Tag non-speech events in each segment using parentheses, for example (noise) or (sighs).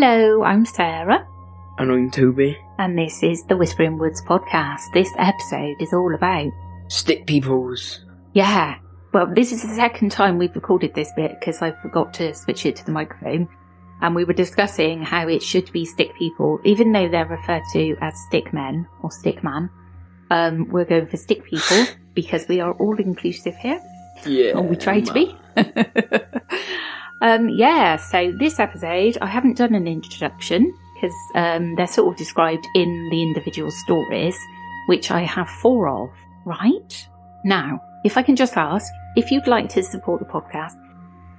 Hello, I'm Sarah, And I'm Tobie. and this is the Whispering Woods podcast. This episode is all about, Stick peoples. yeah, well, this is the second time we've recorded this bit because I forgot to switch it to the microphone. And we were discussing how it should be stick people, even though they're referred to as stick men or stick man. Um, we're going for stick people (laughs) because we are all inclusive here. Yeah. or we try to be. (laughs) um, yeah, so this episode, I haven't done an introduction because um, they're sort of described in the individual stories, which I have four of, right? Now, if I can just ask, if you'd like to support the podcast,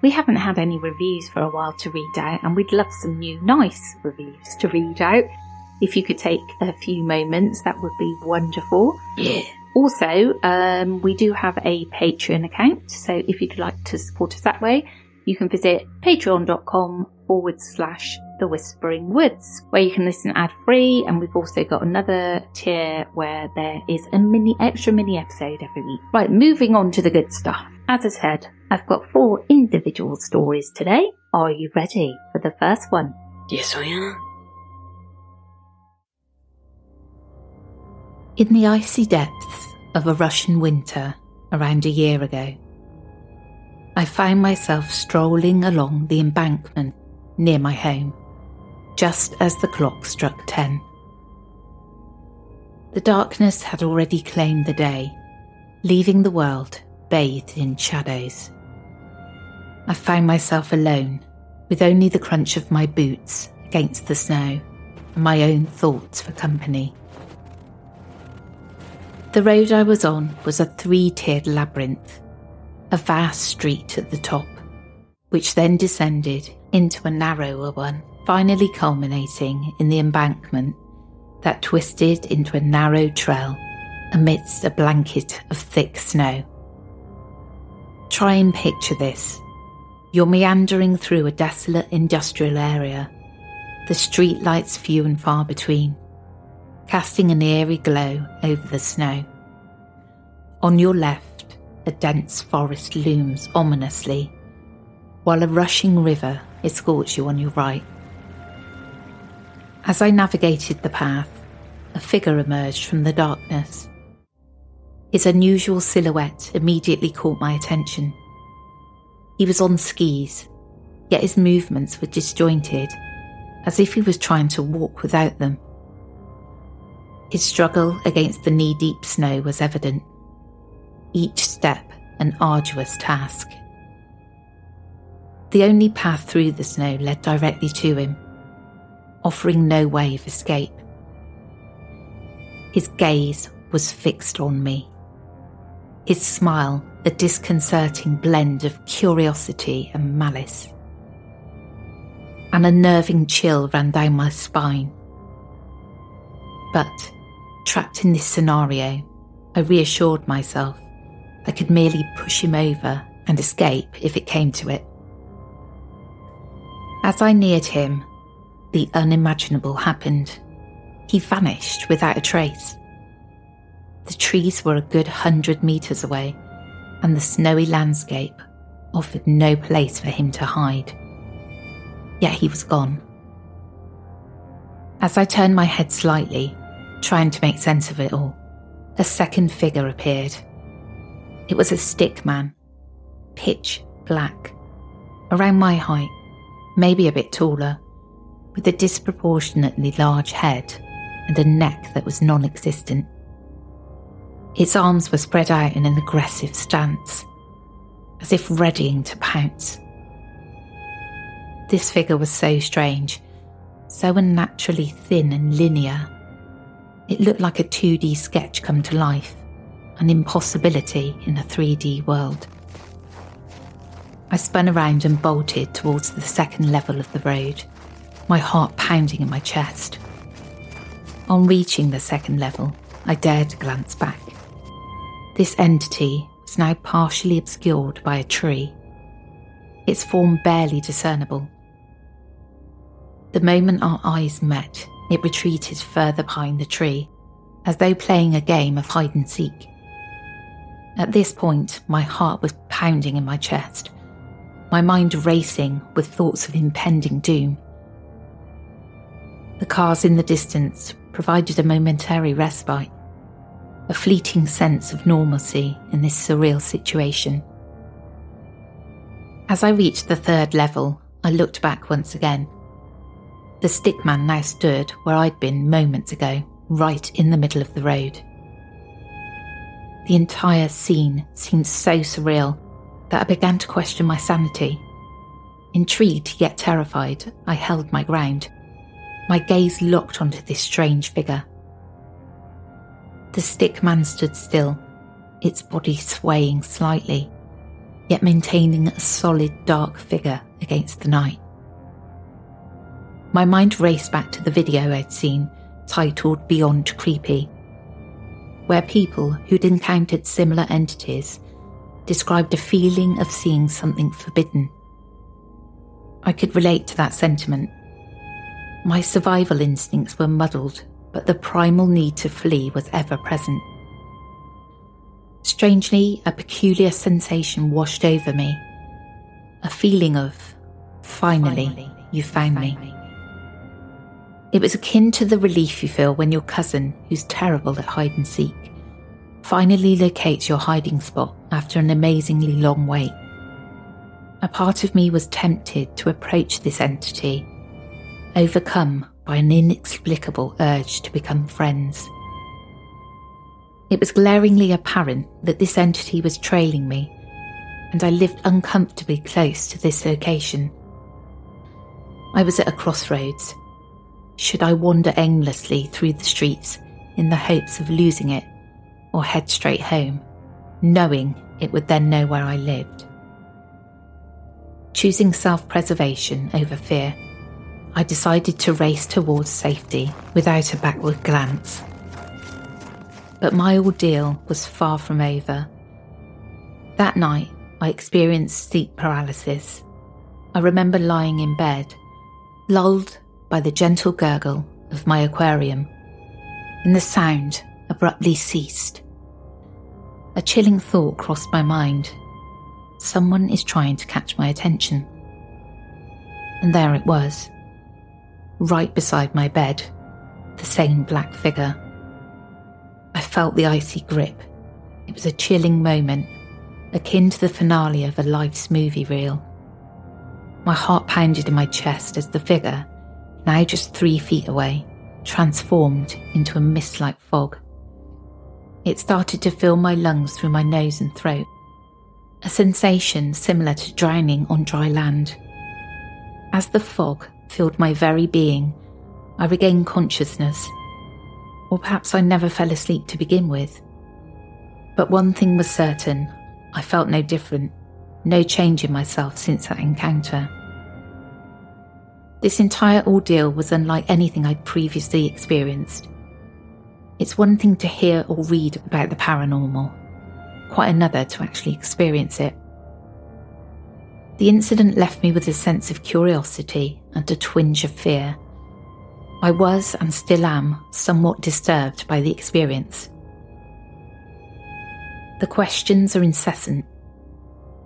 we haven't had any reviews for a while to read out, and we'd love some new nice reviews to read out. If you could take a few moments, that would be wonderful. Yeah. Also, um, we do have a Patreon account, so if you'd like to support us that way, you can visit patreon.com forward slash the Whispering Woods, where you can listen ad free, and we've also got another tier where there is a mini extra mini episode every week. Right, moving on to the good stuff. As I said, I've got four individual stories today. Are you ready for the first one? Yes, I am. In the icy depths of a Russian winter around a year ago, I found myself strolling along the embankment near my home, just as the clock struck ten. The darkness had already claimed the day, leaving the world bathed in shadows. I found myself alone, with only the crunch of my boots against the snow and my own thoughts for company. The road I was on was a three tiered labyrinth, a vast street at the top, which then descended into a narrower one, finally culminating in the embankment that twisted into a narrow trail amidst a blanket of thick snow. Try and picture this. You're meandering through a desolate industrial area, the street lights few and far between casting an eerie glow over the snow. On your left, a dense forest looms ominously, while a rushing river escorts you on your right. As I navigated the path, a figure emerged from the darkness. His unusual silhouette immediately caught my attention. He was on skis, yet his movements were disjointed, as if he was trying to walk without them. His struggle against the knee deep snow was evident, each step an arduous task. The only path through the snow led directly to him, offering no way of escape. His gaze was fixed on me. His smile, a disconcerting blend of curiosity and malice. An unnerving chill ran down my spine. But, trapped in this scenario, I reassured myself I could merely push him over and escape if it came to it. As I neared him, the unimaginable happened. He vanished without a trace. The trees were a good hundred metres away, and the snowy landscape offered no place for him to hide. Yet he was gone. As I turned my head slightly, trying to make sense of it all, a second figure appeared. It was a stick man, pitch black, around my height, maybe a bit taller, with a disproportionately large head and a neck that was non existent. Its arms were spread out in an aggressive stance, as if readying to pounce. This figure was so strange, so unnaturally thin and linear. It looked like a 2D sketch come to life, an impossibility in a 3D world. I spun around and bolted towards the second level of the road, my heart pounding in my chest. On reaching the second level, I dared to glance back. This entity was now partially obscured by a tree, its form barely discernible. The moment our eyes met, it retreated further behind the tree, as though playing a game of hide and seek. At this point, my heart was pounding in my chest, my mind racing with thoughts of impending doom. The cars in the distance provided a momentary respite, a fleeting sense of normalcy in this surreal situation. As I reached the third level, I looked back once again the stickman now stood where I'd been moments ago, right in the middle of the road. The entire scene seemed so surreal that I began to question my sanity. Intrigued yet terrified, I held my ground, my gaze locked onto this strange figure. The stick man stood still, its body swaying slightly, yet maintaining a solid dark figure against the night. My mind raced back to the video I'd seen, titled Beyond Creepy, where people who'd encountered similar entities described a feeling of seeing something forbidden. I could relate to that sentiment. My survival instincts were muddled, but the primal need to flee was ever present. Strangely, a peculiar sensation washed over me. A feeling of, finally, finally you found, found me. me. It was akin to the relief you feel when your cousin, who's terrible at hide and seek, finally locates your hiding spot after an amazingly long wait. A part of me was tempted to approach this entity, overcome by an inexplicable urge to become friends. It was glaringly apparent that this entity was trailing me, and I lived uncomfortably close to this location. I was at a crossroads should I wander aimlessly through the streets in the hopes of losing it, or head straight home, knowing it would then know where I lived? Choosing self preservation over fear, I decided to race towards safety without a backward glance. But my ordeal was far from over. That night, I experienced sleep paralysis. I remember lying in bed, lulled by the gentle gurgle of my aquarium, and the sound abruptly ceased. A chilling thought crossed my mind. Someone is trying to catch my attention. And there it was, right beside my bed, the same black figure. I felt the icy grip. It was a chilling moment, akin to the finale of a life's movie reel. My heart pounded in my chest as the figure, now just three feet away, transformed into a mist like fog. It started to fill my lungs through my nose and throat. a sensation similar to drowning on dry land. As the fog filled my very being, I regained consciousness. Or perhaps I never fell asleep to begin with. But one thing was certain I felt no different, no change in myself since that encounter. This entire ordeal was unlike anything I'd previously experienced. It's one thing to hear or read about the paranormal, quite another to actually experience it. The incident left me with a sense of curiosity and a twinge of fear. I was and still am somewhat disturbed by the experience. The questions are incessant.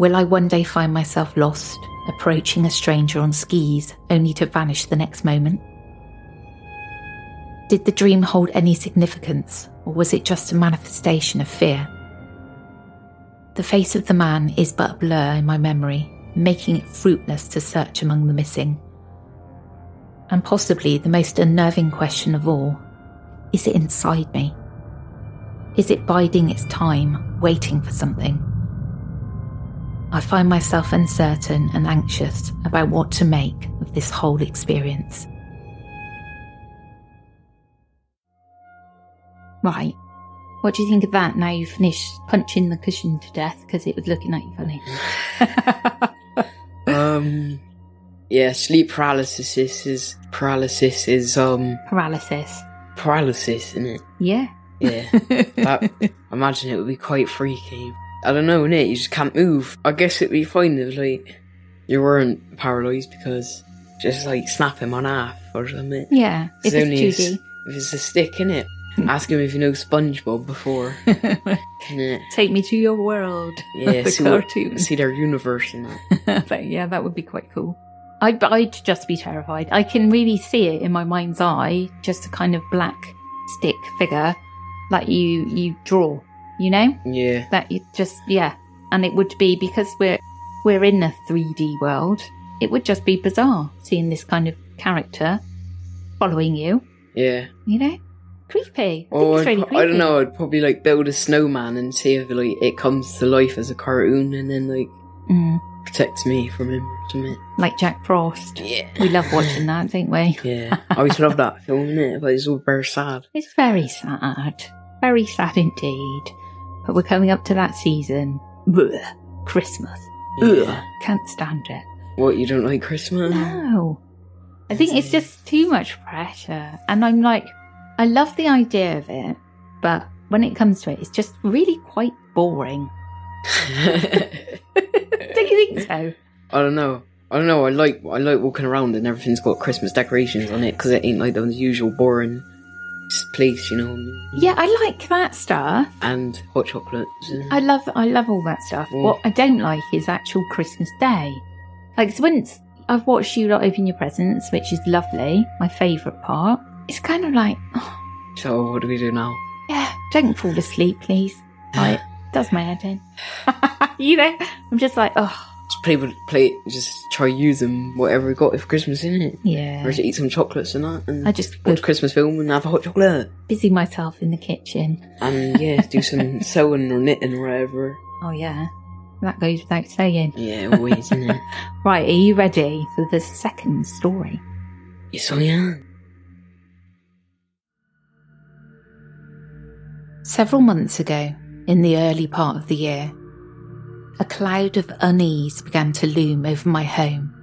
Will I one day find myself lost, approaching a stranger on skis only to vanish the next moment? Did the dream hold any significance, or was it just a manifestation of fear? The face of the man is but a blur in my memory, making it fruitless to search among the missing. And possibly the most unnerving question of all is it inside me? Is it biding its time, waiting for something? I find myself uncertain and anxious about what to make of this whole experience. Right. What do you think of that now you've finished punching the cushion to death because it was looking at you funny? (laughs) um, yeah, sleep paralysis is paralysis is um Paralysis. paralysis, isn't it? Yeah. Yeah, (laughs) that, I imagine it would be quite freaky. I don't know, innit? You just can't move. I guess it'd be fine if like you weren't paralysed because just like snap him on half or something. Yeah. It's If only it's a, 2D. s- if it's a stick, innit? (laughs) Ask him if you know SpongeBob before. (laughs) Take me to your world. (laughs) Yeah, the see, what, see their universe and that. but yeah, that would be quite cool. I'd, I'd just be terrified. I can really see it in my mind's eye, just a kind of black stick figure that you you draw. You know Yeah, that you just yeah, and it would be because we're we're in a 3D world. It would just be bizarre seeing this kind of character following you. yeah. You know, creepy. I Or really pro- I don't know. I'd probably like build a snowman and see if like it comes to life as a cartoon and then like Mm, protects me from him or something. like Jack Frost. Yeah, We love watching that, don't we? (laughs) yeah. I always love that (laughs) film, innit? But it's all very sad. It's very sad. Very sad indeed. But we're coming up to that season. Blech. Christmas. Yeah. Ugh, can't stand it. What you don't like Christmas? No. I think it's just too much pressure. And I'm like, I love the idea of it, but when it comes to it, it's just really quite boring. (laughs) Don't you think so? I don't know. I don't know. I like I like walking around and everything's got Christmas decorations on it because it ain't like the usual boring place, you know. Yeah, I like that stuff. And hot chocolates. and- I love I love all that stuff. Mm. What I don't like is actual Christmas Day. Like once I've watched you lot open your presents, which is lovely, my favourite part. It's kind of like, oh, (sighs) so what do we do now? yeah, don't fall asleep, please. (sighs) Like, does my head in. (laughs) you know, I'm just like, oh, Just play with play. Just try use them whatever we got for Christmas, isn't it? yeah. Or just eat some chocolates and that, and I just watch Christmas film and have a hot chocolate, busy myself in the kitchen. and yeah, do some (laughs) sewing or knitting or whatever. Oh yeah, that goes without saying. Yeah, always, isn't it? (laughs) Right, are you ready for the second story? Yes, I am. Several months ago, in the early part of the year, a cloud of unease began to loom over my home,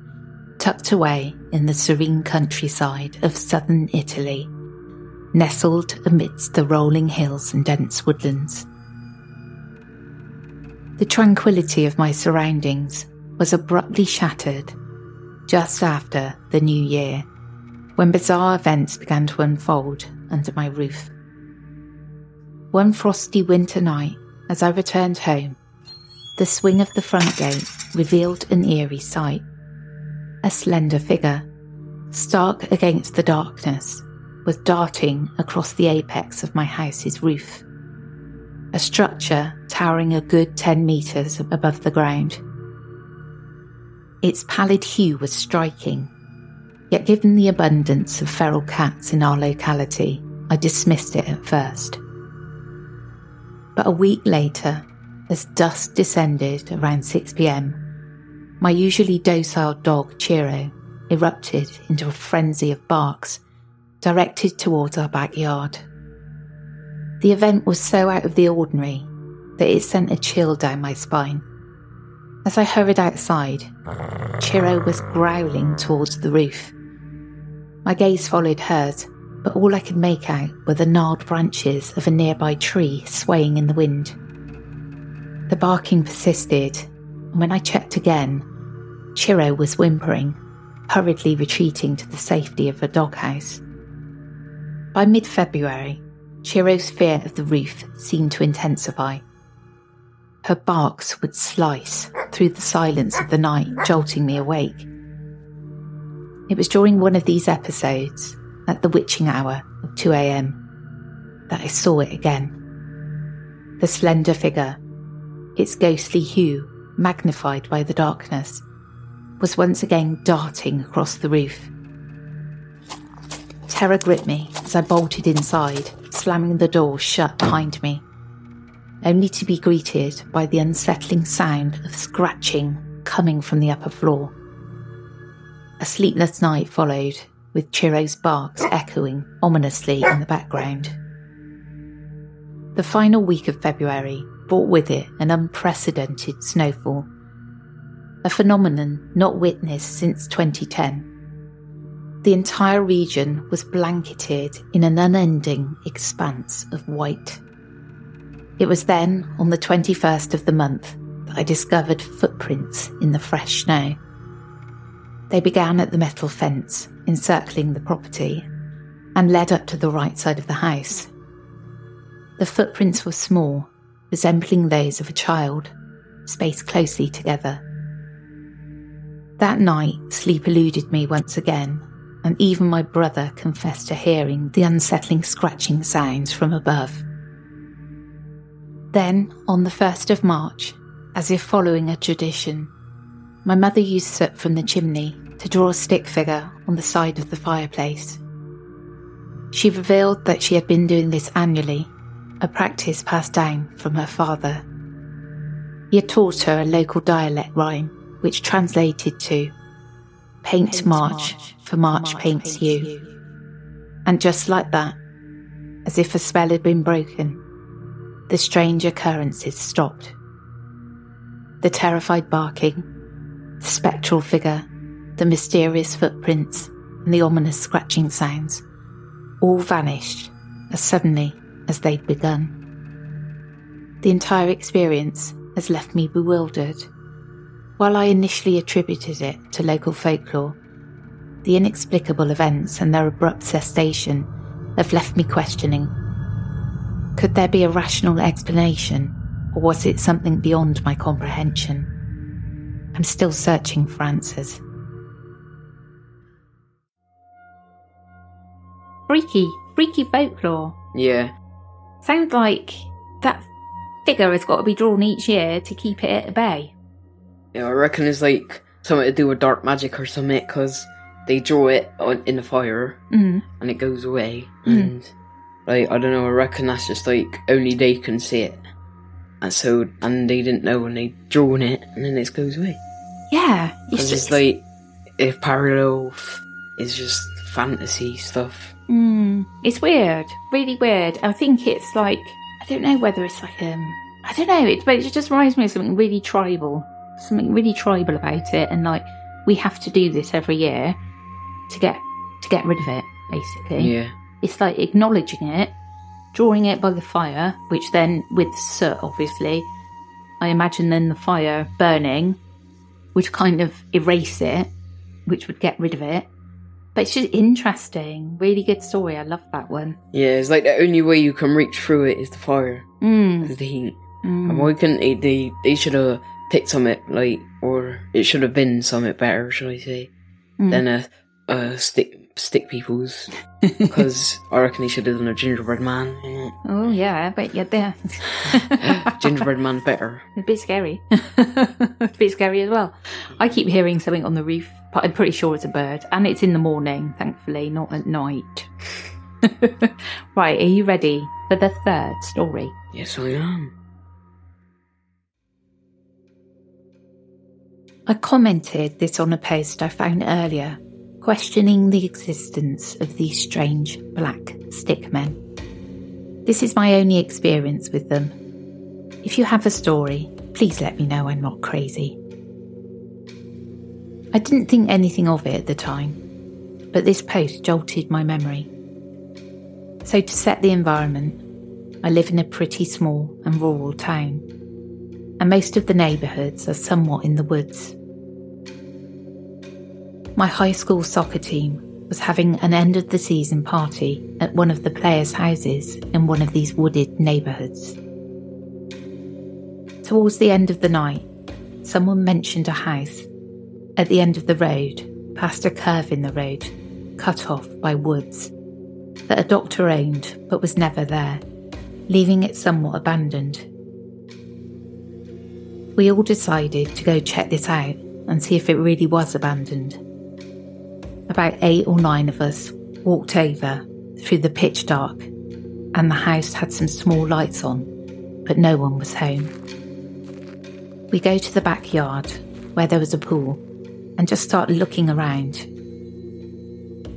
tucked away in the serene countryside of southern Italy, nestled amidst the rolling hills and dense woodlands. The tranquility of my surroundings was abruptly shattered just after the new year, when bizarre events began to unfold under my roof. One frosty winter night, as I returned home, the swing of the front gate revealed an eerie sight. A slender figure, stark against the darkness, was darting across the apex of my house's roof. A structure towering a good 10 metres above the ground. Its pallid hue was striking, yet given the abundance of feral cats in our locality, I dismissed it at first. But a week later, as dusk descended around 6 pm, my usually docile dog, Chiro, erupted into a frenzy of barks directed towards our backyard. The event was so out of the ordinary that it sent a chill down my spine. As I hurried outside, Chiro was growling towards the roof. My gaze followed hers, but all I could make out were the gnarled branches of a nearby tree swaying in the wind. The barking persisted, and when I checked again, Chiro was whimpering, hurriedly retreating to the safety of a doghouse. By mid February, Chiro's fear of the roof seemed to intensify. Her barks would slice through the silence of the night, jolting me awake. It was during one of these episodes, at the witching hour of 2 a.m., that I saw it again. The slender figure, its ghostly hue magnified by the darkness, was once again darting across the roof. Terror gripped me as I bolted inside, slamming the door shut behind me, only to be greeted by the unsettling sound of scratching coming from the upper floor. A sleepless night followed, with Chiro's barks echoing ominously in the background. The final week of February brought with it an unprecedented snowfall, a phenomenon not witnessed since 2010. The entire region was blanketed in an unending expanse of white. It was then, on the 21st of the month, that I discovered footprints in the fresh snow. They began at the metal fence encircling the property and led up to the right side of the house. The footprints were small, resembling those of a child, spaced closely together. That night, sleep eluded me once again, and even my brother confessed to hearing the unsettling scratching sounds from above. Then, on the 1st of March, as if following a tradition, my mother used soot from the chimney to draw a stick figure on the side of the fireplace. She revealed that she had been doing this annually, a practice passed down from her father. He had taught her a local dialect rhyme, which translated to Paint, Paint March, March, for March, March paints, paints you. you. And just like that, as if a spell had been broken, the strange occurrences stopped. The terrified barking, the spectral figure, the mysterious footprints, and the ominous scratching sounds all vanished as suddenly as they'd begun. The entire experience has left me bewildered while I initially attributed it to local folklore, the inexplicable events and their abrupt cessation have left me questioning. Could there be a rational explanation, or was it something beyond my comprehension? I'm still searching for answers. Freaky, freaky folklore. Yeah. Sounds like that figure has got to be drawn each year to keep it at bay. Yeah, I reckon it's like something to do with dark magic or something, because they draw it on, in the fire mm. and it goes away. Mm. And like I don't know, I reckon that's just like only they can see it, and so and they didn't know when they drawn it, and then it goes away. Yeah, it's just like if parallel is just fantasy stuff. Mm, it's weird, really weird. I think it's like I don't know whether it's like um I don't know, it, but it just reminds me of something really tribal something really tribal about it, and like we have to do this every year to get to get rid of it. Basically, yeah. It's like acknowledging it, drawing it by the fire, which then with soot, obviously, I imagine then the fire burning would kind of erase it, which would get rid of it. But it's just interesting, really good story. I love that one. Yeah, it's like the only way you can reach through it is the fire, mm. is the heat. Mm. And why couldn't they? They, they should have picked something like, or it should have been something better, should I say, mm. than a, a stick stick people's. (laughs) Because I reckon he should have done a gingerbread man. Oh yeah, but yeah, there. Gingerbread man's better. (laughs) A bit scary. a bit scary as well. I keep hearing something on the roof, but I'm pretty sure it's a bird, and it's in the morning, thankfully, not at night. (laughs) right, are you ready for the third story? Yes, I am. I commented this on a post I found earlier, questioning the existence of these strange black stick men. This is my only experience with them. If you have a story, please let me know I'm not crazy. I didn't think anything of it at the time, but this post jolted my memory. So, to set the environment, I live in a pretty small and rural town, and most of the neighbourhoods are somewhat in the woods. My high school soccer team was having an end of the season party at one of the players' houses in one of these wooded neighbourhoods. Towards the end of the night, someone mentioned a house at the end of the road, past a curve in the road, cut off by woods, that a doctor owned but was never there, leaving it somewhat abandoned. We all decided to go check this out and see if it really was abandoned. About eight or nine of us walked over through the pitch dark, and the house had some small lights on, but no one was home. We go to the backyard where there was a pool and just start looking around.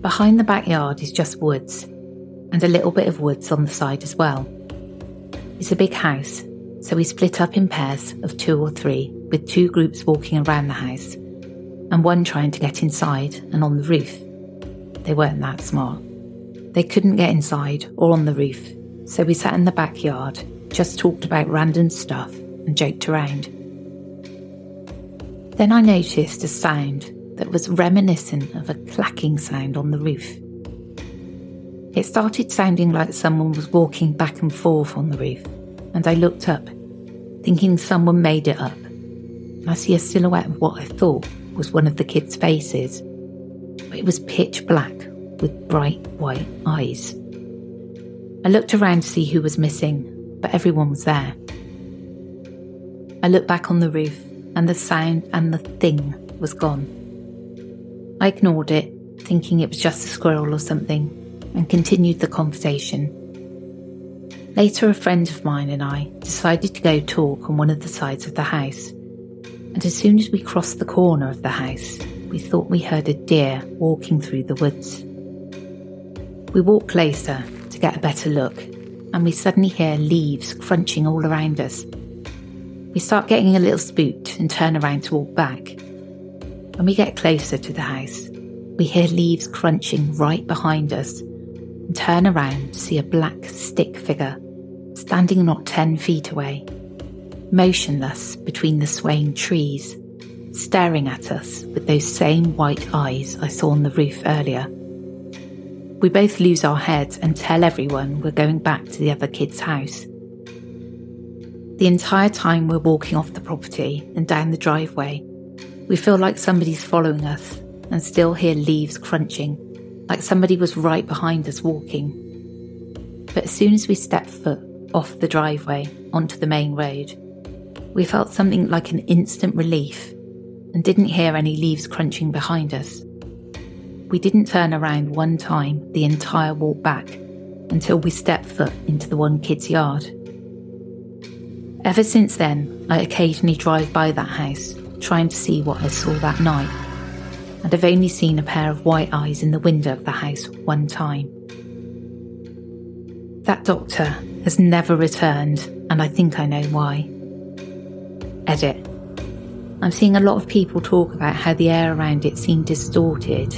Behind the backyard is just woods, and a little bit of woods on the side as well. It's a big house, so we split up in pairs of two or three, with two groups walking around the house, and one trying to get inside and on the roof. They weren't that smart. They couldn't get inside or on the roof, so we sat in the backyard, just talked about random stuff, and joked around. Then I noticed a sound that was reminiscent of a clacking sound on the roof. It started sounding like someone was walking back and forth on the roof, and I looked up, thinking someone made it up. I see a silhouette of what I thought was one of the kids' faces, but it was pitch black with bright white eyes. I looked around to see who was missing, but everyone was there. I looked back on the roof and the sound and the thing was gone. I ignored it, thinking it was just a squirrel or something, and continued the conversation. Later, a friend of mine and I decided to go talk on one of the sides of the house, and as soon as we crossed the corner of the house, we thought we heard a deer walking through the woods. We walked closer to get a better look, and we suddenly hear leaves crunching all around us we start getting a little spooked and turn around to walk back. When we get closer to the house, we hear leaves crunching right behind us and turn around to see a black stick figure standing not 10 feet away, motionless between the swaying trees, staring at us with those same white eyes I saw on the roof earlier. We both lose our heads and tell everyone we're going back to the other kid's house. The entire time we're walking off the property and down the driveway, we feel like somebody's following us and still hear leaves crunching, like somebody was right behind us walking. But as soon as we step foot off the driveway onto the main road, we felt something like an instant relief and didn't hear any leaves crunching behind us. We didn't turn around one time the entire walk back until we stepped foot into the one kid's yard. Ever since then, I occasionally drive by that house, trying to see what I saw that night, and I've only seen a pair of white eyes in the window of the house one time. That doctor has never returned, and I think I know why. Edit. I'm seeing a lot of people talk about how the air around it seemed distorted,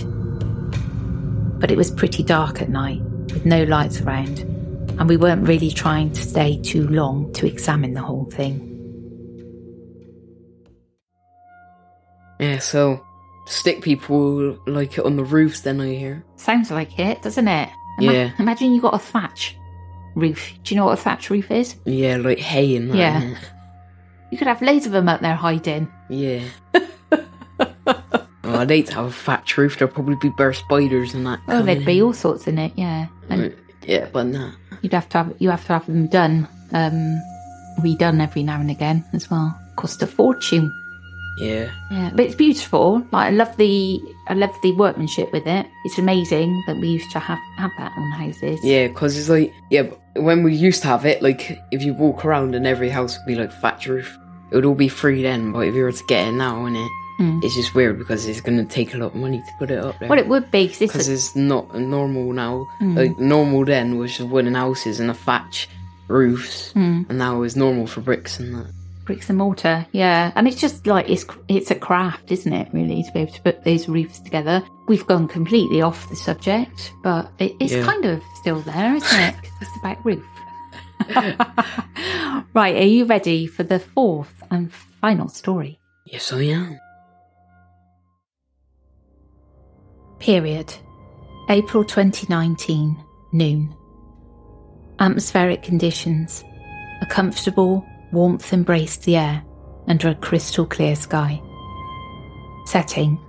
but it was pretty dark at night, with no lights around and we weren't really trying to stay too long to examine the whole thing. Yeah, so stick people like it on the roofs then I hear. Sounds like it, doesn't it? Ima- yeah. Imagine you got a thatch roof. Do you know what a thatch roof is? Yeah, like hay and that. Yeah. You could have loads of them up there hiding. Yeah. (laughs) oh, I'd hate to have a thatch roof. There'd probably be bear spiders and that. Oh, there'd be all sorts in it, yeah. And yeah, but nah. You'd have to have you have to have them done, um, redone every now and again as well. Cost a fortune. Yeah. Yeah, but it's beautiful. Like I love the I love the workmanship with it. It's amazing that we used to have have that on houses. Yeah, because it's like yeah, when we used to have it, like if you walk around and every house would be like thatch roof, it would all be free then. But if you were to get it now, and it Mm. it's just weird because it's going to take a lot of money to put it up there. Well, it would be because because it's not normal now. Mm. Like normal then was just wooden houses and a thatch roofs, mm. and now it's normal for bricks and that. bricks and mortar. Yeah, and it's just like it's it's a craft, isn't it? Really, to be able to put those roofs together. We've gone completely off the subject, but it, it's Yeah. kind of still there, isn't it? 'Cause it's about roof. (laughs) (laughs) right, are you ready for the fourth and final story? Yes, I am. Period. April 2019, noon. Atmospheric conditions. A comfortable warmth embraced the air under a crystal clear sky. Setting.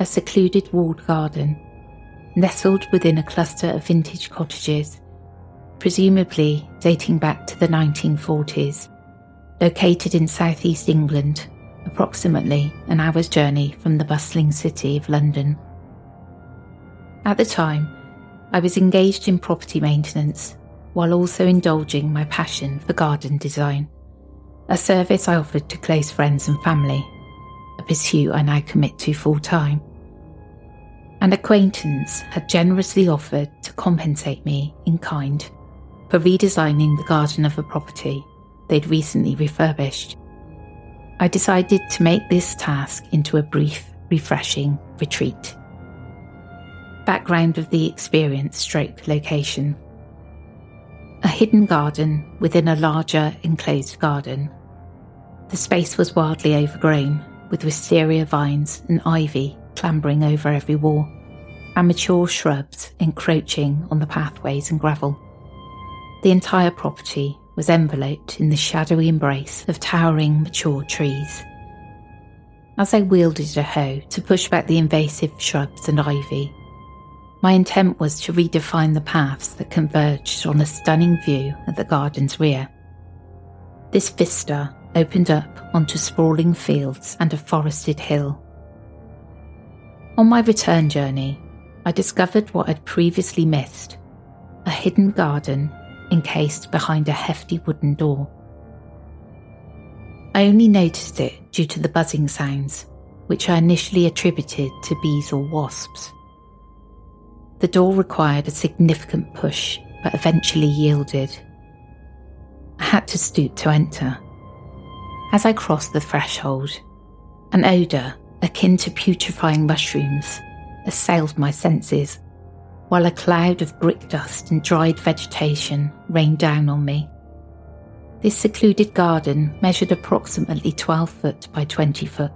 A secluded walled garden, nestled within a cluster of vintage cottages, presumably dating back to the 1940s, located in southeast England, approximately an hour's journey from the bustling city of London. At the time, I was engaged in property maintenance while also indulging my passion for garden design, a service I offered to close friends and family, a pursuit I now commit to full time. An acquaintance had generously offered to compensate me in kind for redesigning the garden of a property they'd recently refurbished. I decided to make this task into a brief, refreshing retreat background of the experience stroke location. A hidden garden within a larger enclosed garden. The space was wildly overgrown, with wisteria vines and ivy clambering over every wall, and mature shrubs encroaching on the pathways and gravel. The entire property was enveloped in the shadowy embrace of towering mature trees. As I wielded a hoe to push back the invasive shrubs and ivy, my intent was to redefine the paths that converged on a stunning view at the garden's rear. This vista opened up onto sprawling fields and a forested hill. On my return journey, I discovered what I'd previously missed a hidden garden encased behind a hefty wooden door. I only noticed it due to the buzzing sounds, which I initially attributed to bees or wasps. The door required a significant push, but eventually yielded. I had to stoop to enter. As I crossed the threshold, an odour akin to putrefying mushrooms assailed my senses, while a cloud of brick dust and dried vegetation rained down on me. This secluded garden measured approximately 12 foot by 20 foot,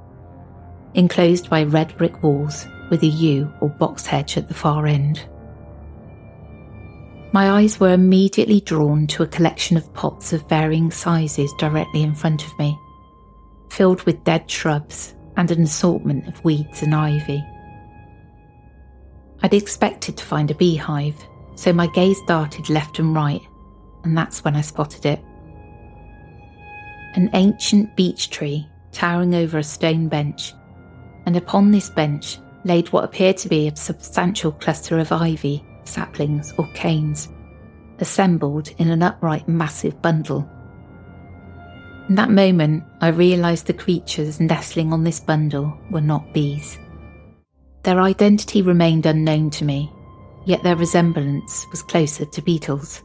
enclosed by red brick walls with a yew or box hedge at the far end. My eyes were immediately drawn to a collection of pots of varying sizes directly in front of me, filled with dead shrubs and an assortment of weeds and ivy. I'd expected to find a beehive, so my gaze darted left and right, and that's when I spotted it. An ancient beech tree towering over a stone bench, and upon this bench laid what appeared to be a substantial cluster of ivy, saplings, or canes, assembled in an upright massive bundle. In that moment, I realised the creatures nestling on this bundle were not bees. Their identity remained unknown to me, yet their resemblance was closer to beetles.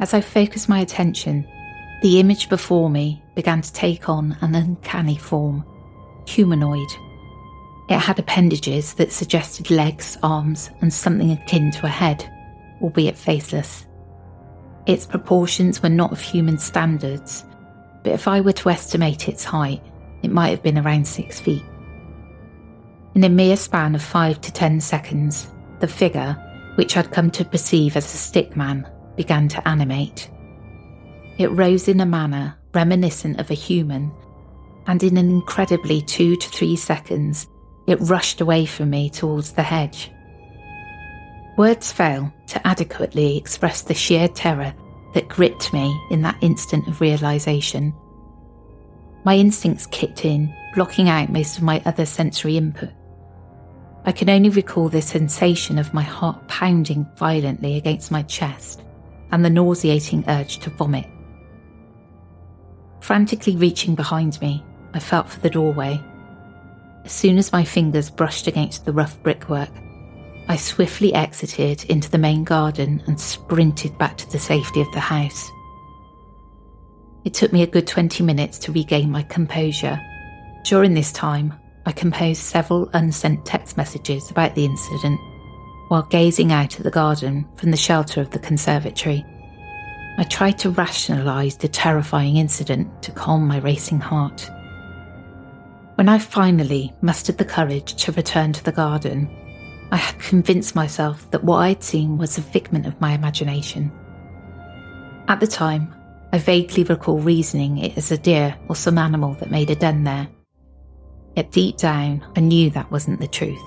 As I focused my attention, the image before me began to take on an uncanny form, humanoid. It had appendages that suggested legs, arms, and something akin to a head, albeit faceless. Its proportions were not of human standards, but if I were to estimate its height, it might have been around six feet. In a mere span of five to ten seconds, the figure, which I'd come to perceive as a stick man, began to animate. It rose in a manner reminiscent of a human, and in an incredibly two to three seconds, it rushed away from me towards the hedge. Words fail to adequately express the sheer terror that gripped me in that instant of realization. My instincts kicked in, blocking out most of my other sensory input. I can only recall the sensation of my heart pounding violently against my chest and the nauseating urge to vomit. Frantically reaching behind me, I felt for the doorway, As soon as my fingers brushed against the rough brickwork, I swiftly exited into the main garden and sprinted back to the safety of the house. It took me a good 20 minutes to regain my composure. During this time, I composed several unsent text messages about the incident while gazing out at the garden from the shelter of the conservatory. I tried to rationalise the terrifying incident to calm my racing heart. When I finally mustered the courage to return to the garden, I had convinced myself that what I'd seen was a figment of my imagination. At the time, I vaguely recall reasoning it as a deer or some animal that made a den there. Yet deep down, I knew that wasn't the truth.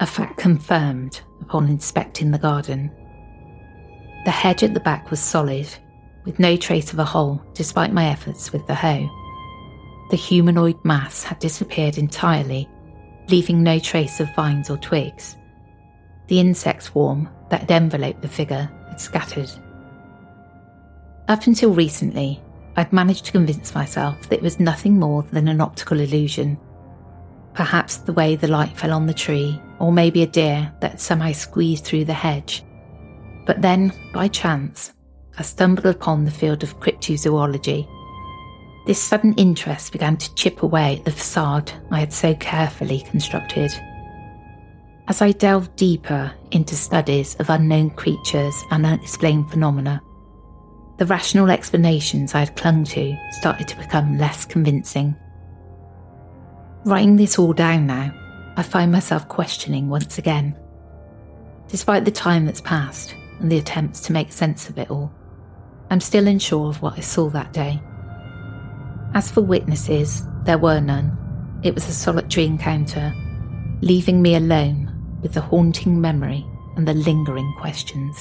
A fact confirmed upon inspecting the garden. The hedge at the back was solid, with no trace of a hole despite my efforts with the hoe. The humanoid mass had disappeared entirely, leaving no trace of vines or twigs. The insect swarm that had enveloped the figure had scattered. Up until recently, I'd managed to convince myself that it was nothing more than an optical illusion. Perhaps the way the light fell on the tree, or maybe a deer that somehow squeezed through the hedge. But then, by chance, I stumbled upon the field of cryptozoology. This sudden interest began to chip away at the facade I had so carefully constructed. As I delved deeper into studies of unknown creatures and unexplained phenomena, the rational explanations I had clung to started to become less convincing. Writing this all down now, I find myself questioning once again. Despite the time that's passed and the attempts to make sense of it all, I'm still unsure of what I saw that day. As for witnesses, there were none. It was a solitary encounter, leaving me alone with the haunting memory and the lingering questions.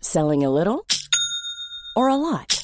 Selling a little or a lot?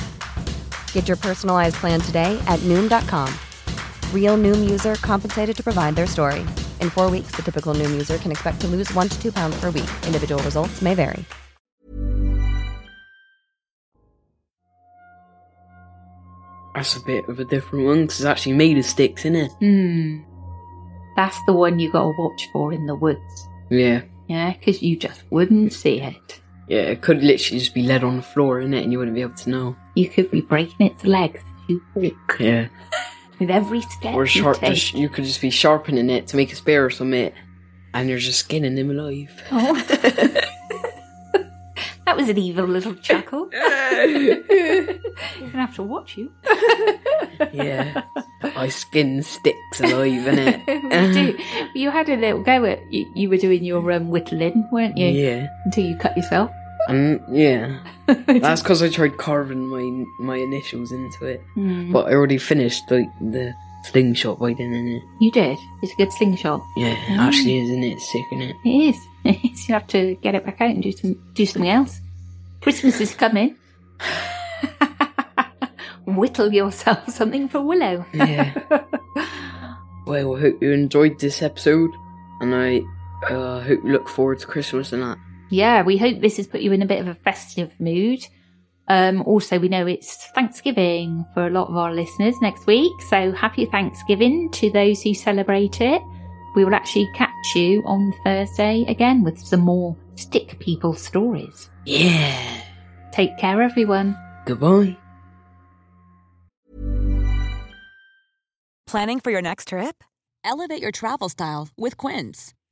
Get your personalized plan today at Noom.com. Real Noom user compensated to provide their story. In four weeks, the typical Noom user can expect to lose one to two pounds per week. Individual results may vary. That's a bit of a different one because it's actually made of sticks, isn't it? Hmm. That's the one you got to watch for in the woods. Yeah. Yeah, because you just wouldn't see it. Yeah, it could literally just be lead on the floor, innit? And you wouldn't be able to know. You could be breaking its legs you walk. Yeah. With every step Or you sharp, take. just, you could just be sharpening it to make a spear or something, and you're just skinning him alive. Oh. (laughs) that was an evil little chuckle. (laughs) You're gonna have to watch you. yeah. I skin sticks alive, innit? (laughs) you do. You had a little go at you, you were doing your um, whittling, weren't you? Yeah. Until you cut yourself. Um, yeah. (laughs) That's because I tried carving my my initials into it. Hmm. But I already finished like the slingshot by then, innit? You did. It's a good slingshot. Yeah, it Mm. actually is, isn't it? Sick, innit? It is. It is. (laughs) You have to get it back out and do some do something else. Christmas is coming. (laughs) Whittle yourself something for Willow. Yeah. well, I hope you enjoyed this episode, and I uh, hope you look forward to Christmas and that. Yeah, we hope this has put you in a bit of a festive mood. Um, also, we know it's Thanksgiving for a lot of our listeners next week, so happy Thanksgiving to those who celebrate it. We will actually catch you on Thursday again with some more stick people stories. Yeah. Take care, everyone. Goodbye. Planning for your next trip? Elevate your travel style with Quince.